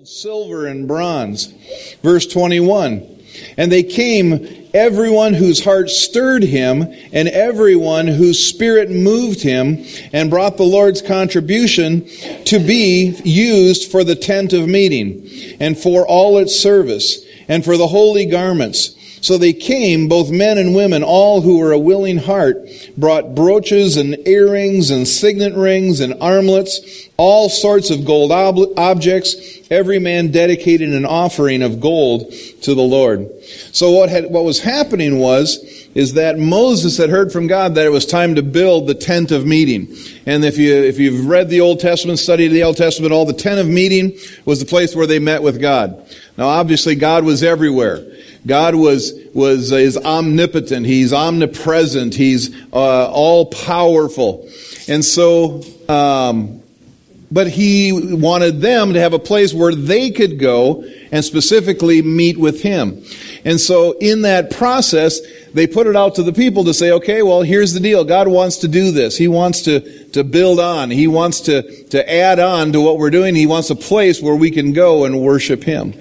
gold, silver, and bronze. Verse 21. And they came, everyone whose heart stirred him, and everyone whose spirit moved him, and brought the Lord's contribution to be used for the tent of meeting, and for all its service, and for the holy garments. So they came, both men and women, all who were a willing heart, brought brooches and earrings and signet rings and armlets, all sorts of gold ob- objects. Every man dedicated an offering of gold to the Lord. So what had, what was happening was, is that Moses had heard from God that it was time to build the tent of meeting. And if you, if you've read the Old Testament, studied the Old Testament, all the tent of meeting was the place where they met with God. Now obviously God was everywhere. God was, was, uh, is omnipotent. He's omnipresent. He's, uh, all powerful. And so, um, but he wanted them to have a place where they could go and specifically meet with him. And so in that process, they put it out to the people to say, okay, well, here's the deal. God wants to do this. He wants to, to build on. He wants to, to add on to what we're doing. He wants a place where we can go and worship Him.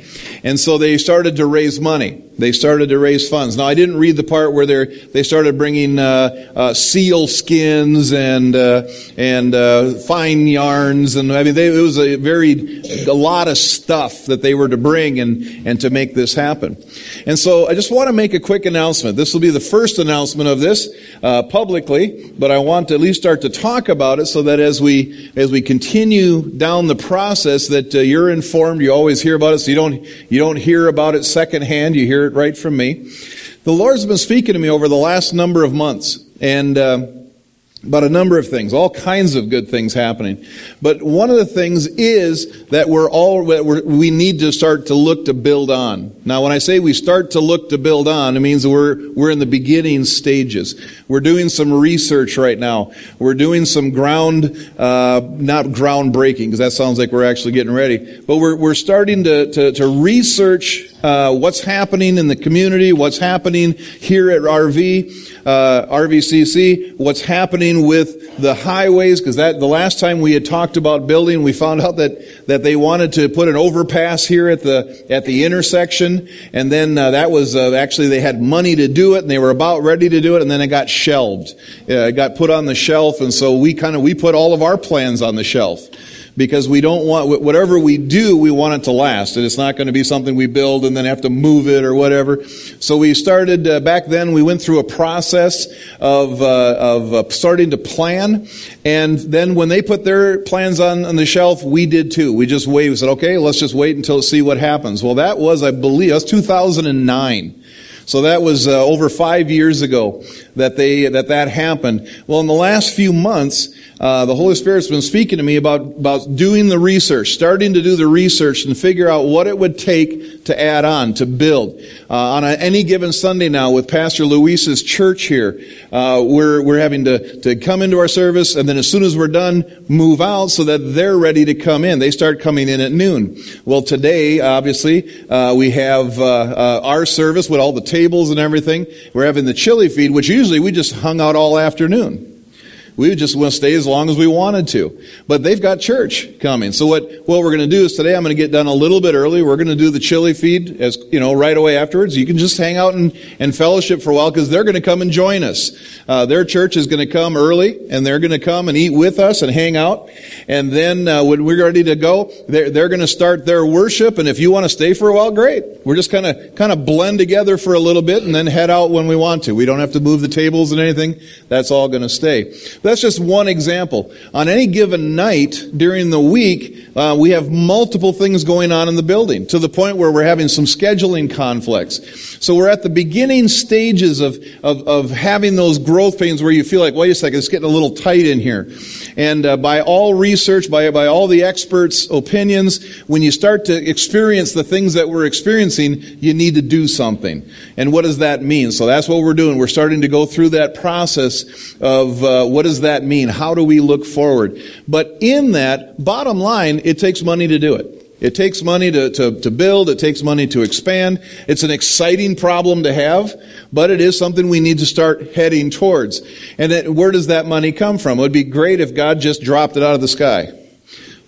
And so they started to raise money. They started to raise funds. Now, I didn't read the part where they they started bringing uh, uh, seal skins and uh, and uh, fine yarns, and I mean, they, it was a very a lot of stuff that they were to bring and and to make this happen. And so, I just want to make a quick announcement. This will be the first announcement of this uh, publicly, but I want to at least start to talk about it so that as we as we continue down the process, that uh, you're informed. You always hear about it, so you don't you don't hear about it secondhand. You hear it right from me. The Lord's been speaking to me over the last number of months, and. Uh, about a number of things, all kinds of good things happening. But one of the things is that we're all, we're, we need to start to look to build on. Now, when I say we start to look to build on, it means we're, we're in the beginning stages. We're doing some research right now. We're doing some ground, uh, not groundbreaking, because that sounds like we're actually getting ready, but we're, we're starting to, to, to research uh, what's happening in the community, what's happening here at RV, uh, RVCC, what's happening with the highways, because that the last time we had talked about building, we found out that that they wanted to put an overpass here at the at the intersection, and then uh, that was uh, actually they had money to do it, and they were about ready to do it, and then it got shelved. it got put on the shelf, and so we kind of we put all of our plans on the shelf because we don't want, whatever we do, we want it to last. And it's not going to be something we build and then have to move it or whatever. So we started, uh, back then, we went through a process of, uh, of uh, starting to plan. And then when they put their plans on, on the shelf, we did too. We just waited. We said, okay, let's just wait until see what happens. Well, that was, I believe, that's 2009. So that was uh, over five years ago that they that that happened. Well, in the last few months, uh, the Holy Spirit's been speaking to me about, about doing the research, starting to do the research and figure out what it would take to add on, to build. Uh, on a, any given Sunday now with Pastor Luis's church here, uh, we're, we're having to, to come into our service and then as soon as we're done, move out so that they're ready to come in. They start coming in at noon. Well, today, obviously, uh, we have uh, uh, our service with all the tables and everything. We're having the chili feed, which usually we just hung out all afternoon. We just want to stay as long as we wanted to. But they've got church coming. So what, what we're going to do is today I'm going to get done a little bit early. We're going to do the chili feed as, you know, right away afterwards. You can just hang out and, and fellowship for a while because they're going to come and join us. Uh, their church is going to come early and they're going to come and eat with us and hang out. And then uh, when we're ready to go, they're, they're going to start their worship. And if you want to stay for a while, great. We're just kind of kind of blend together for a little bit and then head out when we want to. We don't have to move the tables and anything. That's all going to stay. That's just one example. On any given night during the week, uh, we have multiple things going on in the building to the point where we're having some scheduling conflicts. So we're at the beginning stages of, of, of having those growth pains where you feel like, wait a second, it's getting a little tight in here. And uh, by all research, by, by all the experts' opinions, when you start to experience the things that we're experiencing, you need to do something. And what does that mean? So that's what we're doing. We're starting to go through that process of uh, what does that mean? How do we look forward? But in that, bottom line, it takes money to do it. It takes money to, to, to, build. It takes money to expand. It's an exciting problem to have, but it is something we need to start heading towards. And then where does that money come from? It would be great if God just dropped it out of the sky.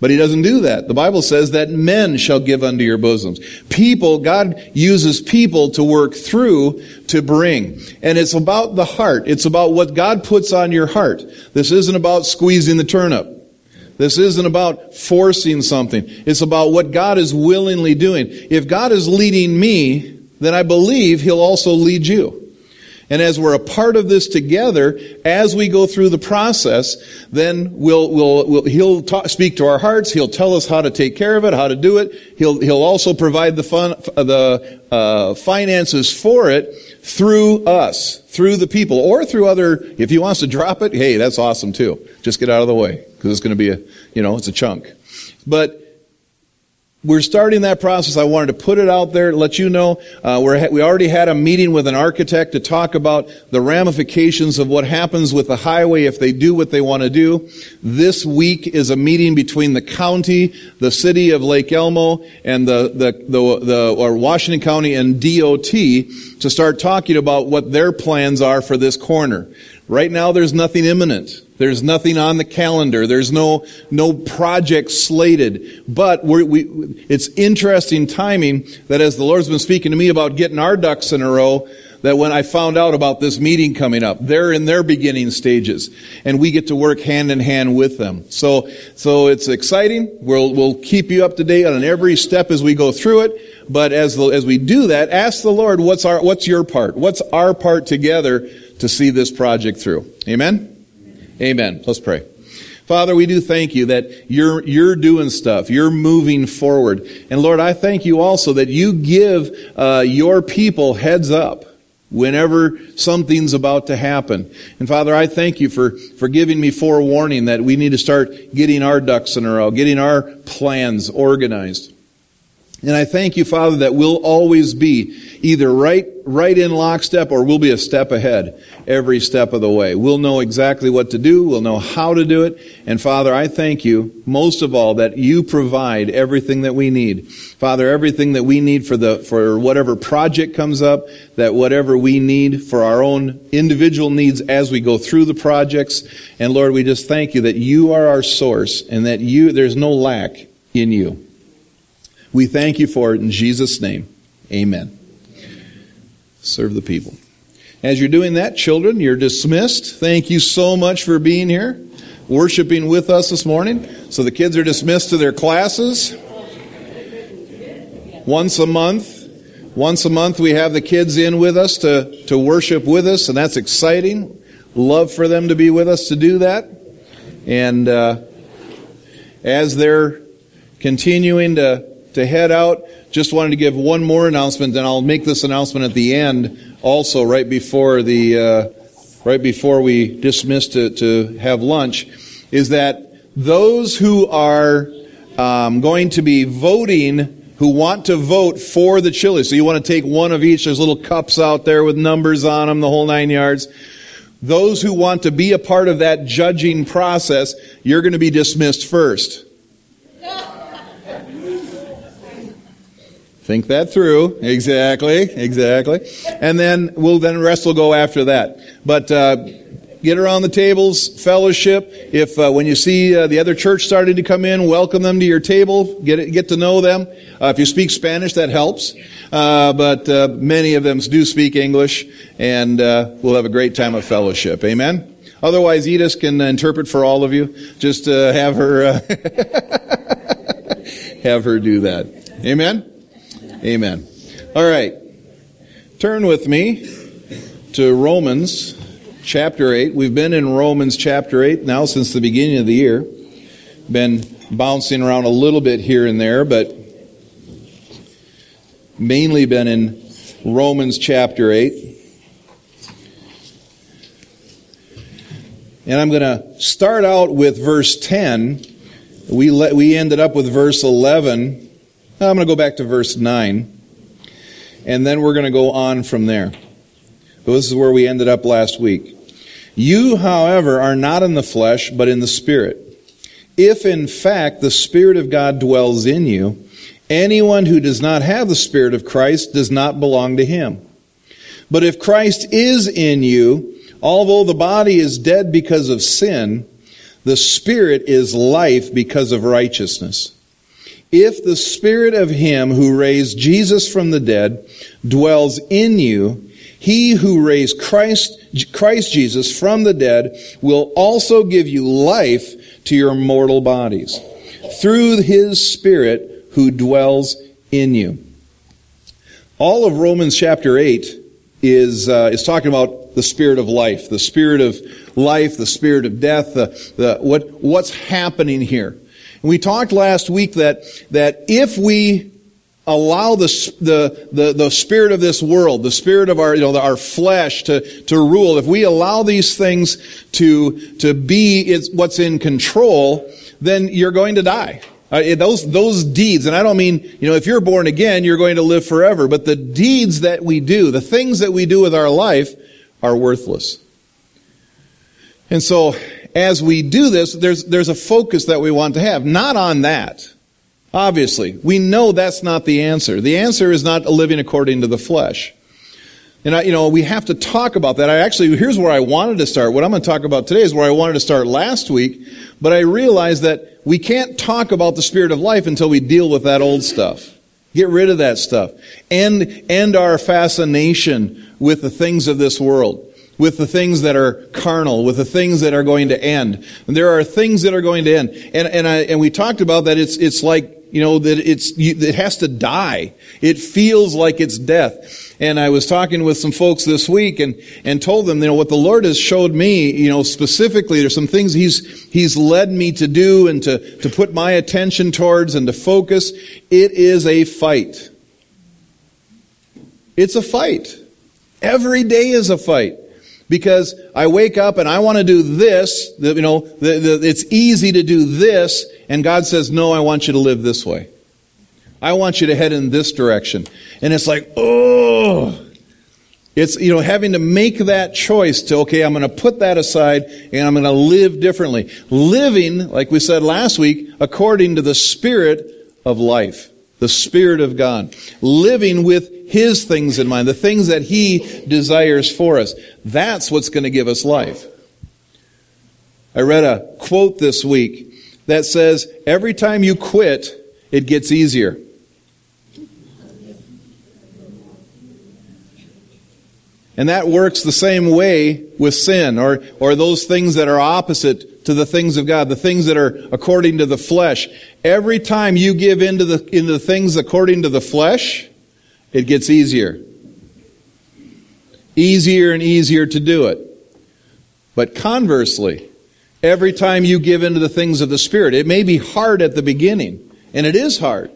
But he doesn't do that. The Bible says that men shall give unto your bosoms. People, God uses people to work through to bring. And it's about the heart. It's about what God puts on your heart. This isn't about squeezing the turnip. This isn't about forcing something. It's about what God is willingly doing. If God is leading me, then I believe He'll also lead you. And as we're a part of this together, as we go through the process, then we'll, we'll, we'll he'll talk, speak to our hearts. He'll tell us how to take care of it, how to do it. He'll, he'll also provide the fun, the uh, finances for it through us, through the people, or through other. If he wants to drop it, hey, that's awesome too. Just get out of the way because it's going to be a, you know, it's a chunk. But we're starting that process. I wanted to put it out there, let you know. Uh, we already had a meeting with an architect to talk about the ramifications of what happens with the highway if they do what they want to do. This week is a meeting between the county, the city of Lake Elmo, and the, the, the, the or Washington County and DOT to start talking about what their plans are for this corner. Right now, there's nothing imminent. There's nothing on the calendar. There's no, no project slated. But we, it's interesting timing that as the Lord's been speaking to me about getting our ducks in a row, that when I found out about this meeting coming up, they're in their beginning stages, and we get to work hand in hand with them. So, so it's exciting. We'll we'll keep you up to date on every step as we go through it. But as the, as we do that, ask the Lord, what's our what's your part? What's our part together to see this project through? Amen. Amen. Let's pray. Father, we do thank you that you're, you're doing stuff. You're moving forward. And Lord, I thank you also that you give uh, your people heads up whenever something's about to happen. And Father, I thank you for, for giving me forewarning that we need to start getting our ducks in a row, getting our plans organized. And I thank you, Father, that we'll always be either right, right in lockstep or we'll be a step ahead every step of the way. We'll know exactly what to do. We'll know how to do it. And Father, I thank you most of all that you provide everything that we need. Father, everything that we need for the, for whatever project comes up, that whatever we need for our own individual needs as we go through the projects. And Lord, we just thank you that you are our source and that you, there's no lack in you. We thank you for it in Jesus' name. Amen. Serve the people. As you're doing that, children, you're dismissed. Thank you so much for being here, worshiping with us this morning. So the kids are dismissed to their classes. Once a month, once a month we have the kids in with us to, to worship with us, and that's exciting. Love for them to be with us to do that. And uh, as they're continuing to to head out. Just wanted to give one more announcement, and I'll make this announcement at the end, also right before the uh, right before we dismiss to, to have lunch, is that those who are um, going to be voting who want to vote for the chili. So you want to take one of each. There's little cups out there with numbers on them, the whole nine yards. Those who want to be a part of that judging process, you're going to be dismissed first. Think that through. Exactly, exactly. And then we'll then rest will go after that. But uh, get around the tables, fellowship. If uh, when you see uh, the other church starting to come in, welcome them to your table. Get get to know them. Uh, if you speak Spanish, that helps. Uh, but uh, many of them do speak English, and we'll have a great time of fellowship. Amen. Otherwise, Edith can interpret for all of you. Just have her have her do that. Amen. Amen. All right. Turn with me to Romans chapter 8. We've been in Romans chapter 8 now since the beginning of the year. Been bouncing around a little bit here and there, but mainly been in Romans chapter 8. And I'm going to start out with verse 10. We, let, we ended up with verse 11 I'm going to go back to verse 9, and then we're going to go on from there. But this is where we ended up last week. You, however, are not in the flesh, but in the Spirit. If in fact the Spirit of God dwells in you, anyone who does not have the Spirit of Christ does not belong to him. But if Christ is in you, although the body is dead because of sin, The Spirit is life because of righteousness. If the Spirit of Him who raised Jesus from the dead dwells in you, He who raised Christ, Christ Jesus from the dead will also give you life to your mortal bodies through His Spirit who dwells in you. All of Romans chapter 8 is, uh, is talking about the spirit of life, the spirit of life, the spirit of death, the, the, what, what's happening here. And we talked last week that, that if we allow the, the, the, the, spirit of this world, the spirit of our, you know, our flesh to, to rule, if we allow these things to, to be what's in control, then you're going to die. Uh, those, those deeds, and I don't mean, you know, if you're born again, you're going to live forever, but the deeds that we do, the things that we do with our life, are worthless. And so, as we do this, there's, there's a focus that we want to have. Not on that. Obviously. We know that's not the answer. The answer is not living according to the flesh. And I, you know, we have to talk about that. I actually, here's where I wanted to start. What I'm going to talk about today is where I wanted to start last week, but I realized that we can't talk about the spirit of life until we deal with that old stuff. Get rid of that stuff. End, end our fascination with the things of this world, with the things that are carnal, with the things that are going to end. And there are things that are going to end. And, and, I, and we talked about that it's, it's like, you know, that it's, it has to die. It feels like it's death. And I was talking with some folks this week and, and told them, you know, what the Lord has showed me, you know, specifically, there's some things He's, He's led me to do and to, to put my attention towards and to focus. It is a fight. It's a fight. Every day is a fight. Because I wake up and I want to do this, you know, the, the, it's easy to do this, and God says, no, I want you to live this way. I want you to head in this direction. And it's like, oh, it's, you know, having to make that choice to, okay, I'm going to put that aside and I'm going to live differently. Living, like we said last week, according to the Spirit of life. The Spirit of God. Living with His things in mind, the things that He desires for us. That's what's going to give us life. I read a quote this week that says, every time you quit, it gets easier. And that works the same way with sin or, or those things that are opposite to the things of God, the things that are according to the flesh. Every time you give into the, into the things according to the flesh, it gets easier. Easier and easier to do it. But conversely, every time you give into the things of the Spirit, it may be hard at the beginning, and it is hard.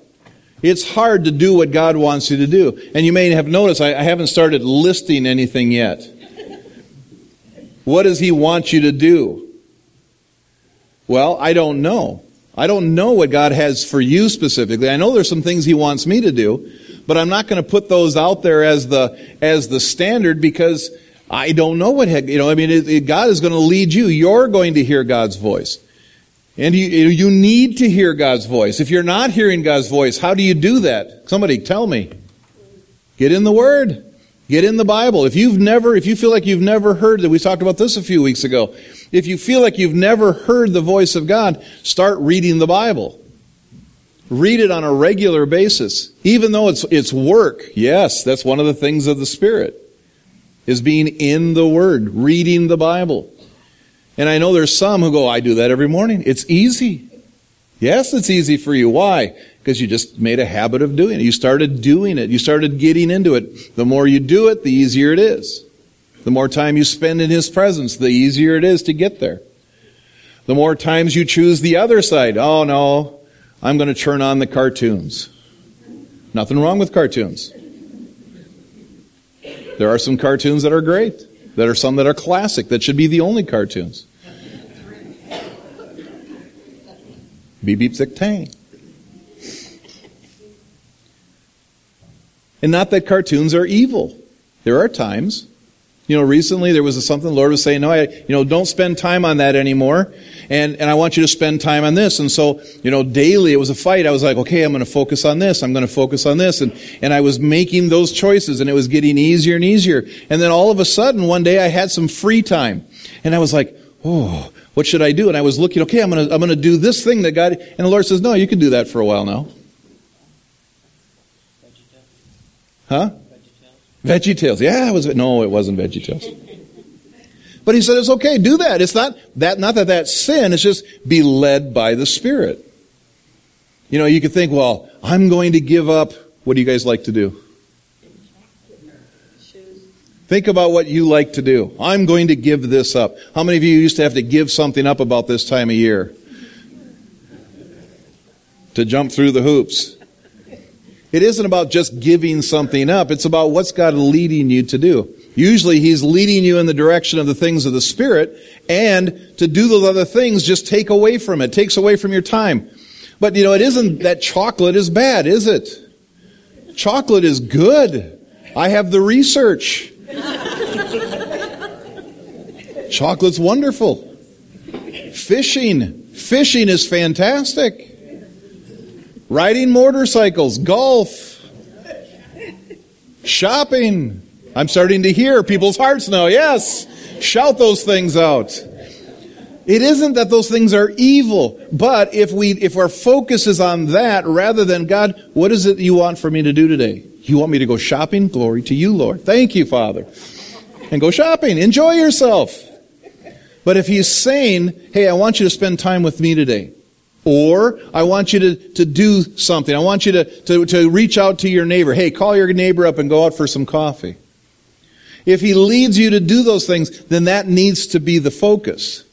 It's hard to do what God wants you to do. And you may have noticed I, I haven't started listing anything yet. What does He want you to do? Well, I don't know. I don't know what God has for you specifically. I know there's some things He wants me to do, but I'm not going to put those out there as the as the standard because I don't know what you know. I mean, it, it, God is going to lead you. You're going to hear God's voice. And you, you need to hear God's voice. If you're not hearing God's voice, how do you do that? Somebody tell me. Get in the Word. Get in the Bible. If you've never, if you feel like you've never heard that, we talked about this a few weeks ago. If you feel like you've never heard the voice of God, start reading the Bible. Read it on a regular basis. Even though it's, it's work. Yes, that's one of the things of the Spirit. Is being in the Word, reading the Bible. And I know there's some who go, I do that every morning. It's easy. Yes, it's easy for you. Why? Because you just made a habit of doing it. You started doing it. You started getting into it. The more you do it, the easier it is. The more time you spend in His presence, the easier it is to get there. The more times you choose the other side. Oh no, I'm going to turn on the cartoons. Nothing wrong with cartoons. There are some cartoons that are great. There are some that are classic, that should be the only cartoons. Beep beep zick tang. And not that cartoons are evil. There are times. You know, recently there was something the Lord was saying, no, I, you know, don't spend time on that anymore. And, and I want you to spend time on this. And so, you know, daily it was a fight. I was like, okay, I'm going to focus on this. I'm going to focus on this. And, and I was making those choices and it was getting easier and easier. And then all of a sudden one day I had some free time and I was like, oh, What should I do? And I was looking, okay, I'm going to I'm going to do this thing that God, and the Lord says, no, you can do that for a while now. Huh? Veggie Tales. Yeah, it was. No, it wasn't Veggie. But he said it's okay. Do that. It's not that. Not that that's sin. It's just be led by the Spirit. You know, you could think, well, I'm going to give up. What do you guys like to do? Think about what you like to do. I'm going to give this up. How many of you used to have to give something up about this time of year? To jump through the hoops. It isn't about just giving something up. It's about what's God leading you to do. Usually He's leading you in the direction of the things of the Spirit, and to do those other things just take away from it, takes away from your time. But you know, it isn't that chocolate is bad, is it? Chocolate is good. I have the research. Chocolate's wonderful. Fishing. Fishing is fantastic. Riding motorcycles, golf, shopping. I'm starting to hear people's hearts now. Yes. Shout those things out. It isn't that those things are evil, but if we, if our focus is on that rather than God, what is it you want for me to do today? You want me to go shopping? Glory to you, Lord. Thank you, Father. And go shopping. Enjoy yourself. But if he's saying, hey, I want you to spend time with me today. Or I want you to, to do something. I want you to, to, to reach out to your neighbor. Hey, call your neighbor up and go out for some coffee. If he leads you to do those things, then that needs to be the focus.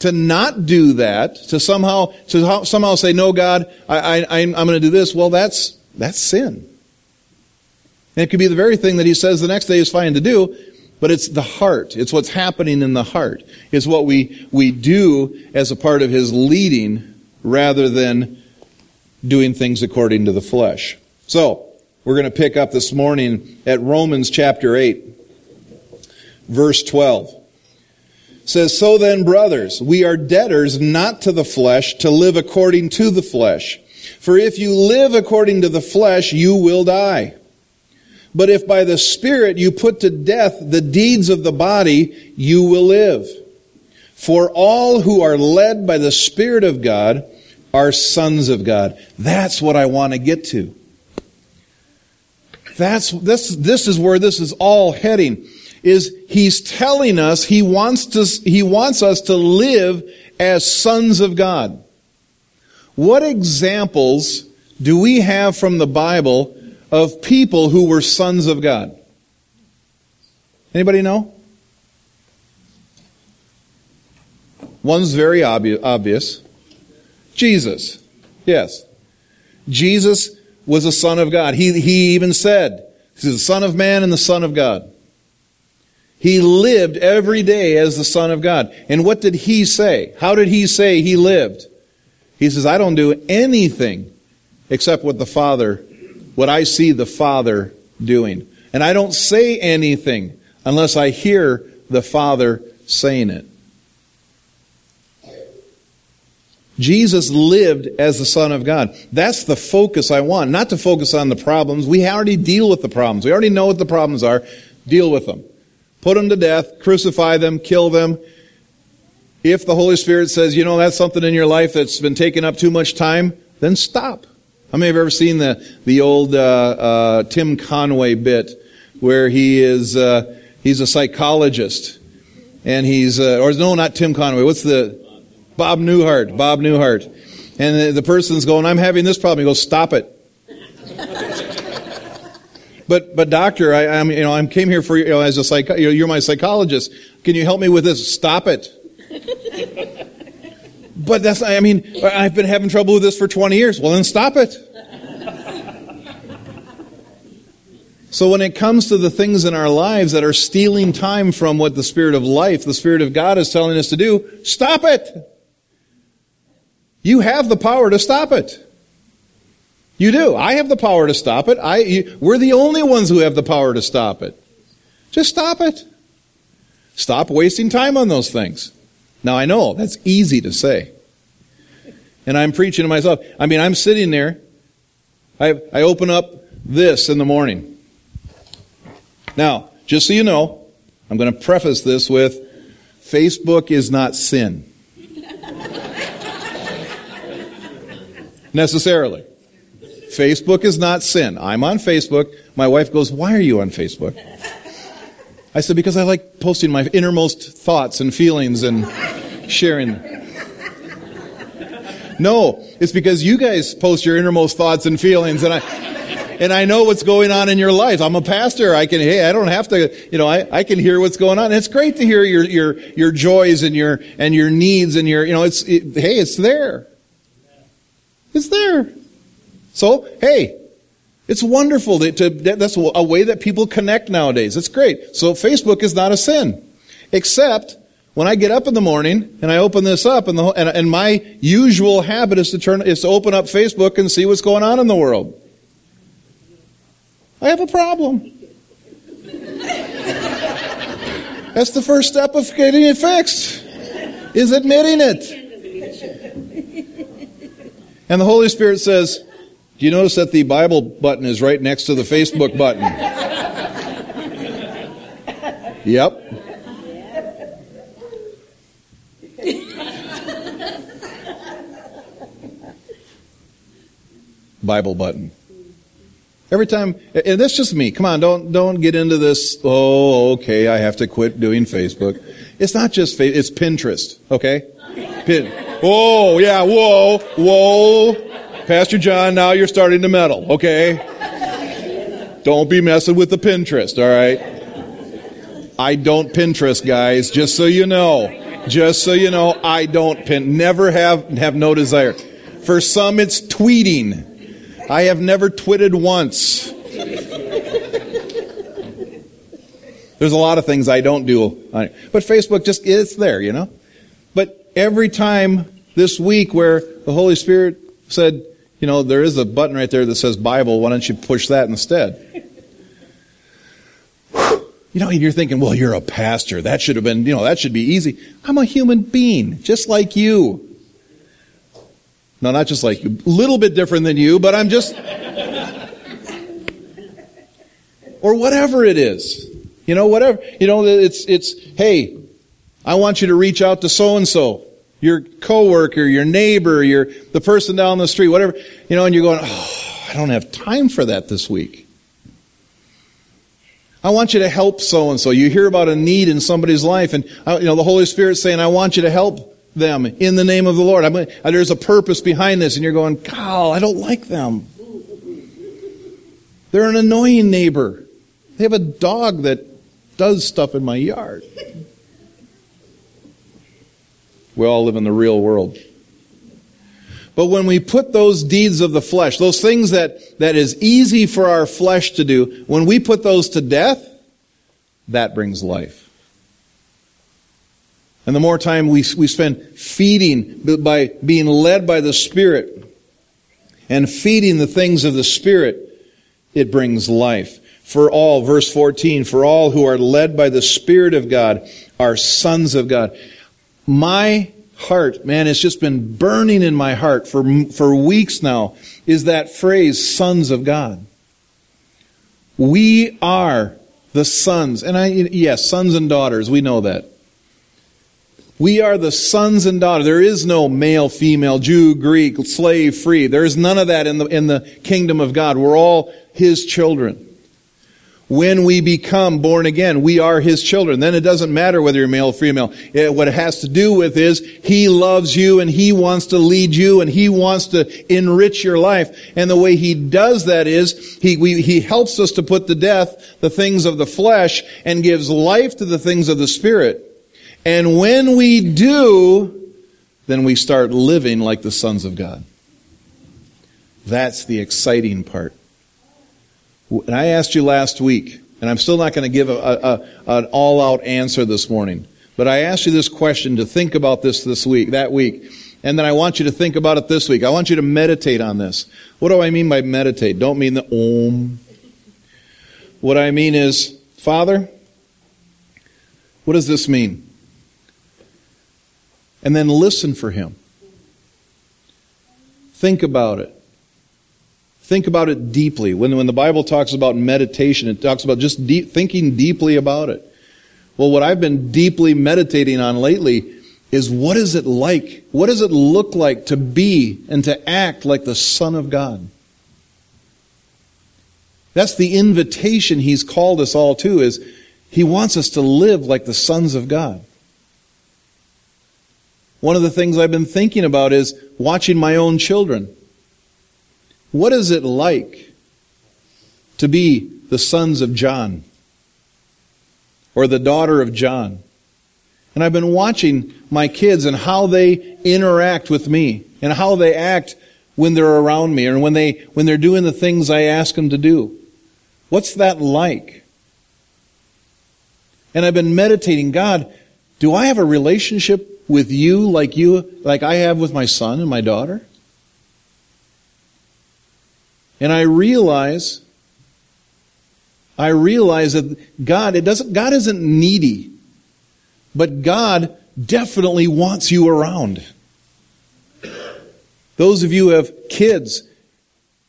To not do that, to somehow, to somehow say, no, God, I, I, I'm going to do this, well, that's, that's sin. And it could be the very thing that he says the next day is fine to do, but it's the heart. It's what's happening in the heart. It's what we, we do as a part of his leading rather than doing things according to the flesh. So, we're going to pick up this morning at Romans chapter 8, verse 12. It says, So then, brothers, we are debtors not to the flesh to live according to the flesh. For if you live according to the flesh, you will die. But if by the Spirit you put to death the deeds of the body, you will live. For all who are led by the Spirit of God are sons of God. That's what I want to get to. That's, this, this is where this is all heading. Is he's telling us he wants to, he wants us to live as sons of God. What examples do we have from the Bible of people who were sons of God? Anybody know? One's very obvi- obvious. Jesus. Yes. Jesus was a son of God. He, he even said, He's the son of man and the son of God. He lived every day as the son of God. And what did he say? How did he say he lived? He says, I don't do anything except what the Father what I see the Father doing. And I don't say anything unless I hear the Father saying it. Jesus lived as the Son of God. That's the focus I want, not to focus on the problems. We already deal with the problems. We already know what the problems are. Deal with them. Put them to death, crucify them, kill them. If the Holy Spirit says, you know, that's something in your life that's been taking up too much time, then stop. How many have ever seen the, the old uh, uh, Tim Conway bit where he is uh, he's a psychologist and he's uh, or no not Tim Conway what's the Bob Newhart Bob Newhart and the, the person's going I'm having this problem he goes stop it but but doctor I, am you know I came here for you know as a psych you know, you're my psychologist can you help me with this stop it but that's, I mean, I've been having trouble with this for 20 years. Well, then stop it. So when it comes to the things in our lives that are stealing time from what the Spirit of life, the Spirit of God is telling us to do, stop it. You have the power to stop it. You do. I have the power to stop it. I, you, we're the only ones who have the power to stop it. Just stop it. Stop wasting time on those things. Now I know that's easy to say. And I'm preaching to myself. I mean, I'm sitting there. I, I open up this in the morning. Now, just so you know, I'm going to preface this with Facebook is not sin. Necessarily. Facebook is not sin. I'm on Facebook. My wife goes, Why are you on Facebook? I said, Because I like posting my innermost thoughts and feelings and sharing. No, it's because you guys post your innermost thoughts and feelings and I, and I know what's going on in your life. I'm a pastor. I can, hey, I don't have to, you know, I, I can hear what's going on. And it's great to hear your, your, your joys and your, and your needs and your, you know, it's, it, hey, it's there. It's there. So, hey, it's wonderful to, to, that's a way that people connect nowadays. It's great. So Facebook is not a sin. Except when I get up in the morning and I open this up and, the, and, and my usual habit is to turn, is to open up Facebook and see what's going on in the world. I have a problem. That's the first step of getting it fixed, is admitting it. And the Holy Spirit says, do you notice that the Bible button is right next to the Facebook button? Yep. Bible button. Every time, and that's just me. Come on, don't don't get into this. Oh, okay, I have to quit doing Facebook. It's not just Facebook; it's Pinterest. Okay, Pin. Oh yeah, whoa, whoa. Pastor John, now you're starting to meddle, okay? Don't be messing with the Pinterest, all right? I don't Pinterest, guys, just so you know. Just so you know, I don't pin, never have, have no desire. For some, it's tweeting. I have never twitted once. There's a lot of things I don't do. But Facebook just, it's there, you know? But every time this week where the Holy Spirit said, you know, there is a button right there that says Bible. Why don't you push that instead? You know, you're thinking, well, you're a pastor. That should have been, you know, that should be easy. I'm a human being, just like you. No, not just like you. A little bit different than you, but I'm just. or whatever it is. You know, whatever. You know, it's, it's, hey, I want you to reach out to so and so your coworker, your neighbor, your the person down the street, whatever, you know, and you're going, oh, I don't have time for that this week. I want you to help so and so. You hear about a need in somebody's life, and uh, you know the Holy Spirit's saying, "I want you to help them in the name of the Lord." Gonna, uh, there's a purpose behind this, and you're going, "God, I don't like them. They're an annoying neighbor. They have a dog that does stuff in my yard." We all live in the real world. But when we put those deeds of the flesh, those things that, that is easy for our flesh to do, when we put those to death, that brings life. And the more time we, we spend feeding by being led by the Spirit and feeding the things of the Spirit, it brings life. For all, verse 14, for all who are led by the Spirit of God are sons of God my heart, man, it's just been burning in my heart for, for weeks now, is that phrase, sons of God. We are the sons, and I, yes, sons and daughters, we know that. We are the sons and daughters. There is no male, female, Jew, Greek, slave, free. There is none of that in the, in the kingdom of God. We're all His children when we become born again, we are His children. Then it doesn't matter whether you're male or female. It, what it has to do with is He loves you and He wants to lead you and He wants to enrich your life. And the way He does that is He, we, He helps us to put to death the things of the flesh and gives life to the things of the Spirit. And when we do, then we start living like the sons of God. That's the exciting part. And I asked you last week, and I'm still not going to give a, a, an all out answer this morning, but I asked you this question to think about this this week, that week. And then I want you to think about it this week. I want you to meditate on this. What do I mean by meditate? Don't mean the om. What I mean is, Father, what does this mean? And then listen for Him. Think about it. Think about it deeply. When, when the Bible talks about meditation, it talks about just deep, thinking deeply about it. Well, what I've been deeply meditating on lately is what is it like? What does it look like to be and to act like the Son of God? That's the invitation he's called us all to is he wants us to live like the sons of God. One of the things I've been thinking about is watching my own children. What is it like to be the sons of John or the daughter of John? And I've been watching my kids and how they interact with me and how they act when they're around me and when they when they're doing the things I ask them to do. What's that like? And I've been meditating, God, do I have a relationship with you like you like I have with my son and my daughter? And I realize I realize that God, it doesn't God isn't needy. But God definitely wants you around. Those of you who have kids,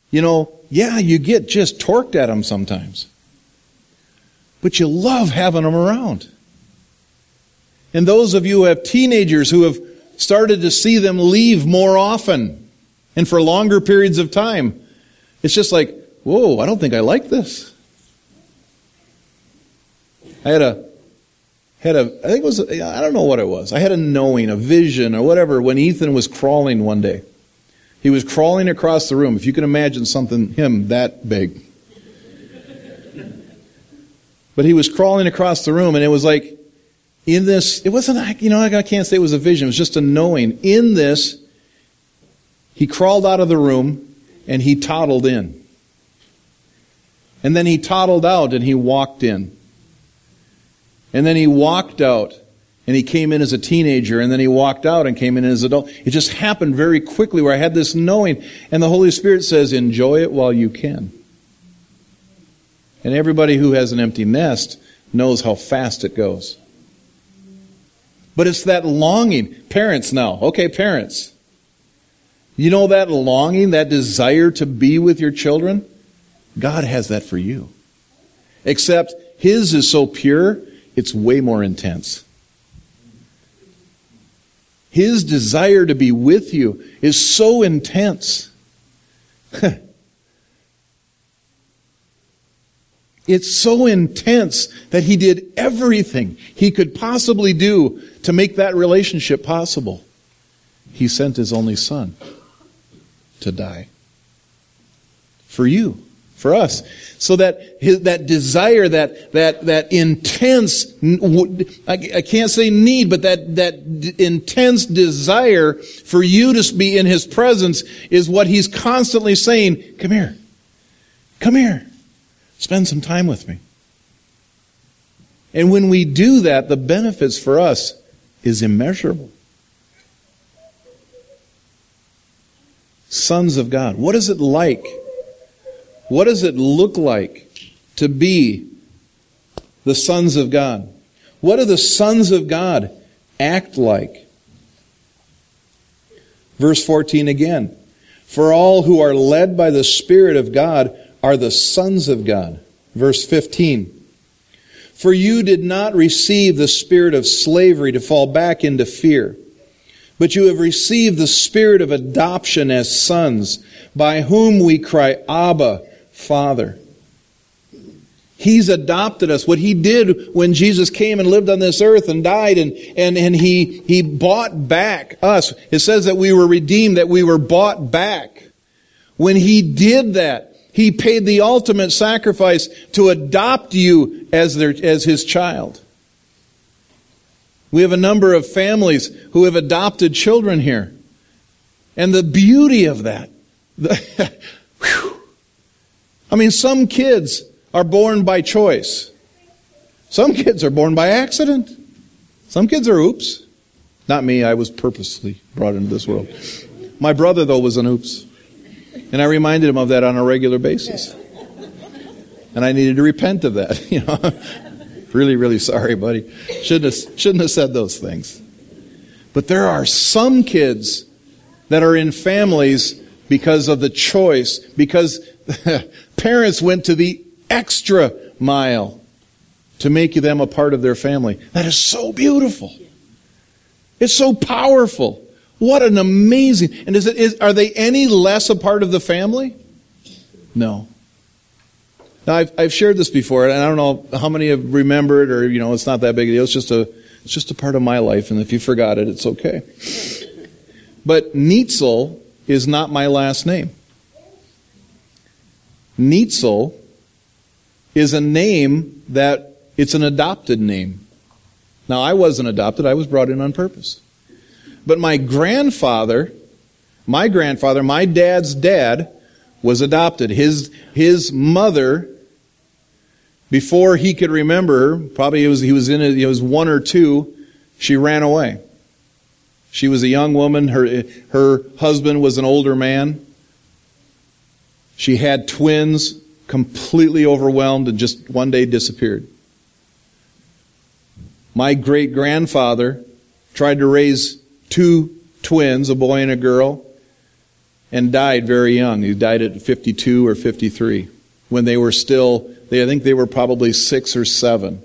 you know, yeah, you get just torqued at them sometimes. But you love having them around. And those of you who have teenagers who have started to see them leave more often and for longer periods of time, it's just like, whoa, I don't think I like this. I had a had a, I think it was, I don't know what it was. I had a knowing, a vision, or whatever when Ethan was crawling one day. He was crawling across the room. If you can imagine something, him that big. But he was crawling across the room, and it was like, in this, it wasn't, you know, I can't say it was a vision, it was just a knowing. In this, he crawled out of the room and he toddled in. And then he toddled out and he walked in. And then he walked out and he came in as a teenager and then he walked out and came in as an adult. It just happened very quickly where I had this knowing and the Holy Spirit says, enjoy it while you can. And everybody who has an empty nest knows how fast it goes. But it's that longing. Parents now. Okay, parents. You know that longing, that desire to be with your children? God has that for you. Except His is so pure it's way more intense. His desire to be with you is so intense. it's so intense that he did everything he could possibly do to make that relationship possible. He sent his only son to die for you for us. So that his, that desire, that that that intense, I, I can't say need, but that that d- intense desire for you to be in His presence is what He's constantly saying. Come here, come here, spend some time with me. And when we do that, the benefits for us is immeasurable. Sons of God. What is it like? What does it look like to be the sons of God? What do the sons of God act like? Verse 14 again. For all who are led by the Spirit of God are the sons of God. Verse 15. For you did not receive the spirit of slavery to fall back into fear, but you have received the spirit of adoption as sons, by whom we cry, Abba, Father. He's adopted us. What he did when Jesus came and lived on this earth and died and, and, and he, he bought back us. It says that we were redeemed, that we were bought back. When he did that, he paid the ultimate sacrifice to adopt you as their, as his child. We have a number of families who have adopted children here. And the beauty of that, the, I mean, some kids are born by choice. Some kids are born by accident. Some kids are oops. Not me, I was purposely brought into this world. My brother, though, was an oops. And I reminded him of that on a regular basis. And I needed to repent of that. You know, really, really sorry, buddy. Shouldn't have, shouldn't have said those things. But there are some kids that are in families because of the choice, because parents went to the extra mile to make them a part of their family. That is so beautiful. It's so powerful. What an amazing, and is it, is, are they any less a part of the family? No. Now, I've, I've shared this before, and I don't know how many have remembered, or, you know, it's not that big a deal. It's just a, it's just a part of my life, and if you forgot it, it's okay. But Neitzel is not my last name. Neitzel is a name that it's an adopted name. Now, I wasn't adopted, I was brought in on purpose. But my grandfather, my grandfather, my dad's dad, was adopted. His, his mother, before he could remember probably he was, he was in it, he was one or two, she ran away. She was a young woman. Her, her husband was an older man. She had twins, completely overwhelmed, and just one day disappeared. My great grandfather tried to raise two twins, a boy and a girl, and died very young. He died at 52 or 53 when they were still, they, I think they were probably six or seven.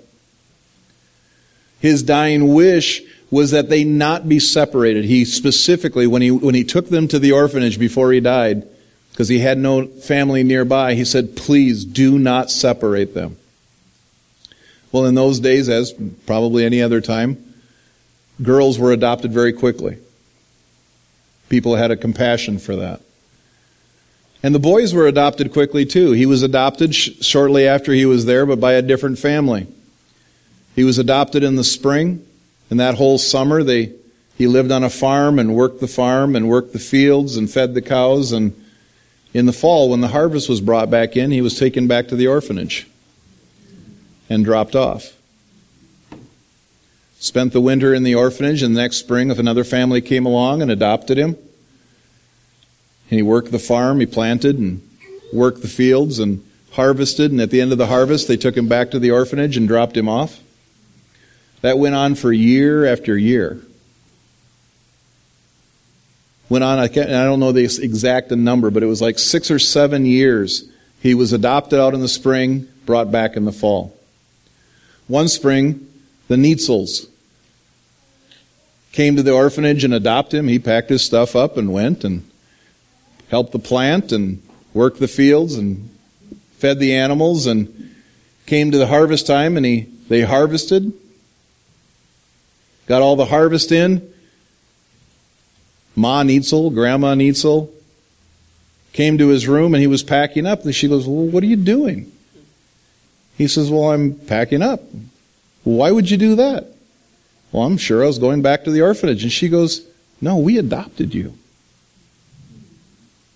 His dying wish was that they not be separated. He specifically, when he, when he took them to the orphanage before he died, because he had no family nearby, he said, please do not separate them. Well, in those days, as probably any other time, girls were adopted very quickly. People had a compassion for that. And the boys were adopted quickly too. He was adopted sh- shortly after he was there, but by a different family. He was adopted in the spring, and that whole summer they he lived on a farm and worked the farm and worked the fields and fed the cows and in the fall when the harvest was brought back in, he was taken back to the orphanage and dropped off. Spent the winter in the orphanage, and the next spring, if another family came along and adopted him, and he worked the farm, he planted and worked the fields and harvested, and at the end of the harvest, they took him back to the orphanage and dropped him off. That went on for year after year. Went on, I, can't, I don't know the exact number, but it was like six or seven years. He was adopted out in the spring, brought back in the fall. One spring, the Neitzels came to the orphanage and adopted him. He packed his stuff up and went and helped the plant and worked the fields and fed the animals and came to the harvest time and he they harvested got all the harvest in. Ma neitzel grandma neitzel came to his room and he was packing up and she goes well what are you doing? He says well i'm packing up. Why would you do that? Well i'm sure i was going back to the orphanage. And she goes no we adopted you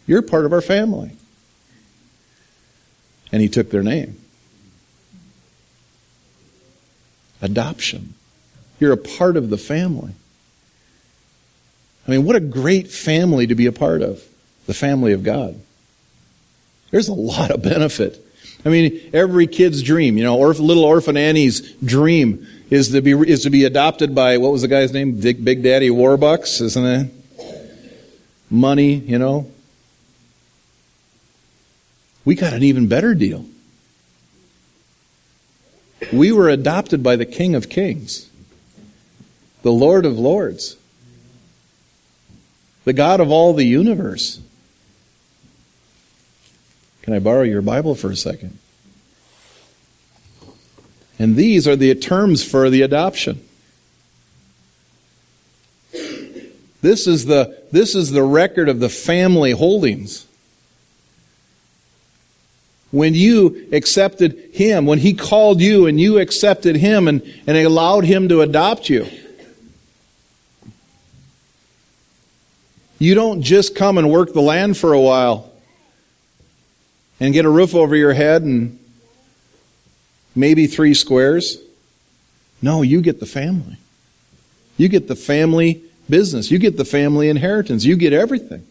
you're part of our family. And he took their name. Adoption. You're a part of the family. I mean, what a great family to be a part of. The family of God. There's a lot of benefit. I mean, every kid's dream, you know, or little orphan Annie's dream is to be is to be adopted by what was the guy's name? Big, Big Daddy Warbucks, isn't it? Money, you know, we got an even better deal. We were adopted by the King of Kings, the Lord of Lords, the God of all the universe. Can I borrow your Bible for a second? And these are the terms for the adoption. This is the, this is the record of the family holdings when you accepted Him, when He called you and you accepted Him and, and allowed Him to adopt you. You don't just come and work the land for a while and get a roof over your head and maybe three squares. No, you get the family. You get the family business. You get the family inheritance. You get everything.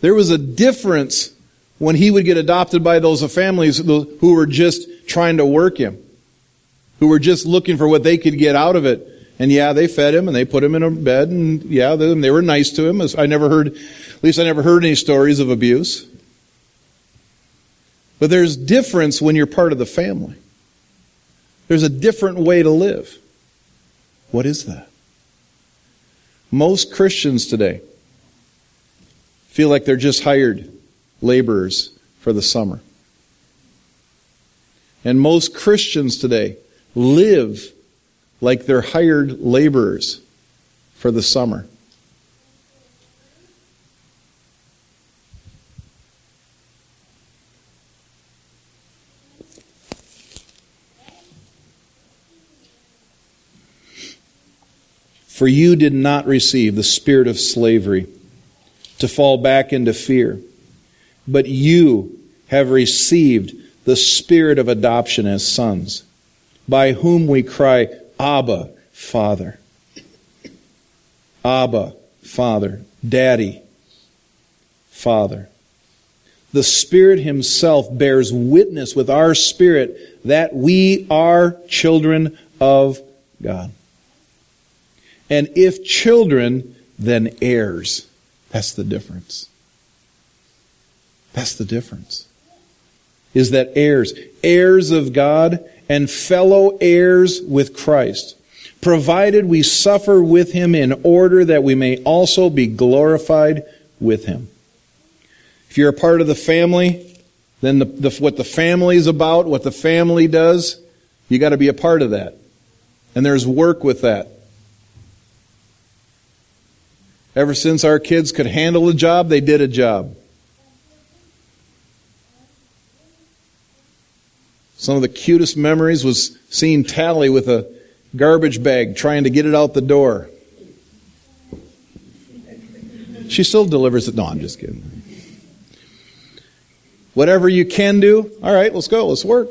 There was a difference when he would get adopted by those families who were just trying to work him, who were just looking for what they could get out of it. And yeah, they fed him and they put him in a bed and yeah, they, were nice to him. I never heard, at least I never heard any stories of abuse. But there's difference when you're part of the family. There's a different way to live. What is that? Most Christians today feel like they're just hired laborers for the summer. And most Christians today live like they're hired laborers for the summer. For you did not receive the spirit of slavery to fall back into fear, but you have received the spirit of adoption as sons, by whom we cry, Abba, Father. Abba, Father. Daddy, Father. The Spirit Himself bears witness with our spirit that we are children of God. And if children, then heirs. That's the difference. That's the difference. Is that heirs, heirs of God and fellow heirs with Christ, provided we suffer with him in order that we may also be glorified with him. If you're a part of the family, then the, the, what the family is about, what the family does, you got to be a part of that. And there's work with that. Ever since our kids could handle a job, they did a job. Some of the cutest memories was seeing Tally with a garbage bag trying to get it out the door. She still delivers it. No, I'm just kidding. Whatever you can do, all right, let's go, let's work.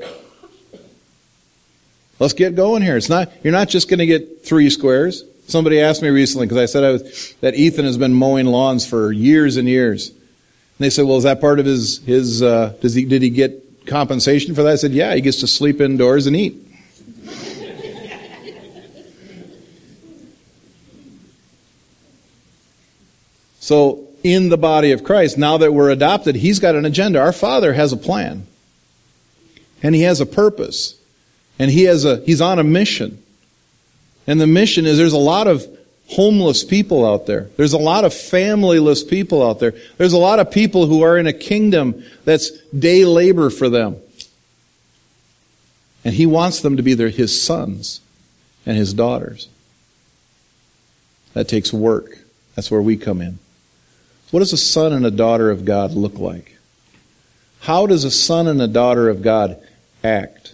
Let's get going here. It's not, you're not just going to get three squares. Somebody asked me recently because I said I was, that Ethan has been mowing lawns for years and years. And they said, "Well, is that part of his his? Uh, does he did he get compensation for that?" I said, "Yeah, he gets to sleep indoors and eat." so, in the body of Christ, now that we're adopted, he's got an agenda. Our Father has a plan, and he has a purpose, and he has a he's on a mission. And the mission is there's a lot of homeless people out there. There's a lot of familyless people out there. There's a lot of people who are in a kingdom that's day labor for them. And he wants them to be their, his sons and his daughters. That takes work. That's where we come in. What does a son and a daughter of God look like? How does a son and a daughter of God act?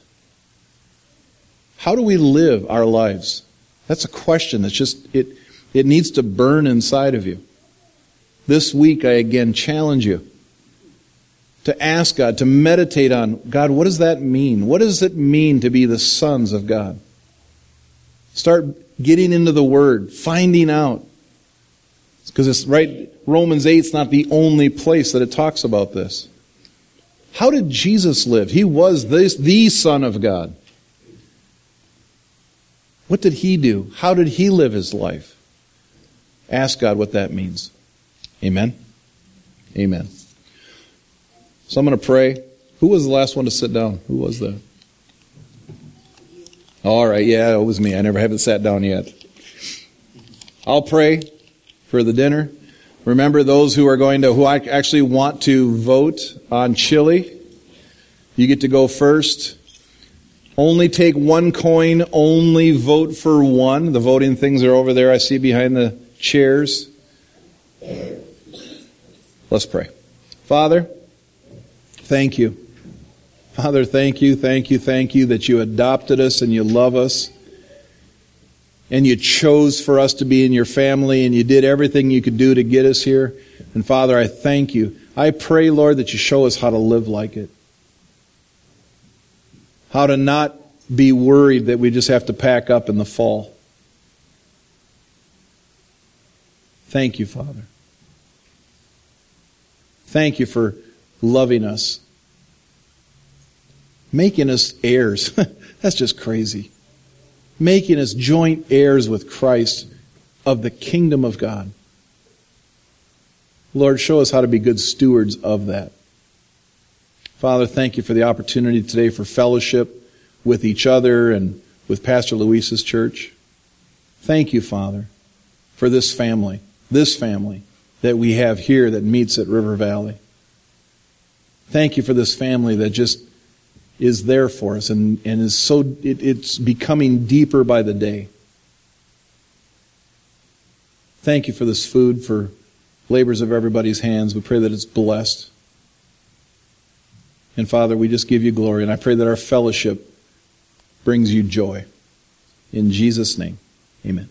How do we live our lives? That's a question that's just, it, it needs to burn inside of you. This week, I again challenge you to ask God, to meditate on God, what does that mean? What does it mean to be the sons of God? Start getting into the Word, finding out. Because it's right, Romans 8 is not the only place that it talks about this. How did Jesus live? He was this, the Son of God. What did he do? How did he live his life? Ask God what that means. Amen? Amen. So I'm going to pray. Who was the last one to sit down? Who was that? All right, yeah, it was me. I never haven't sat down yet. I'll pray for the dinner. Remember those who are going to, who I actually want to vote on chili. You get to go first. Only take one coin, only vote for one. The voting things are over there, I see behind the chairs. Let's pray. Father, thank you. Father, thank you, thank you, thank you that you adopted us and you love us. And you chose for us to be in your family and you did everything you could do to get us here. And Father, I thank you. I pray, Lord, that you show us how to live like it how to not be worried that we just have to pack up in the fall. Thank you, Father. Thank you for loving us, making us heirs. That's just crazy. Making us joint heirs with Christ of the kingdom of God. Lord, show us how to be good stewards of that. Father, thank you for the opportunity today for fellowship with each other and with Pastor Luis's church. Thank you, Father, for this family, this family that we have here that meets at River Valley. Thank you for this family that just is there for us and, and is so, it, it's becoming deeper by the day. Thank you for this food, for labors of everybody's hands. We pray that it's blessed. And Father, we just give you glory, and I pray that our fellowship brings you joy. In Jesus' name, amen.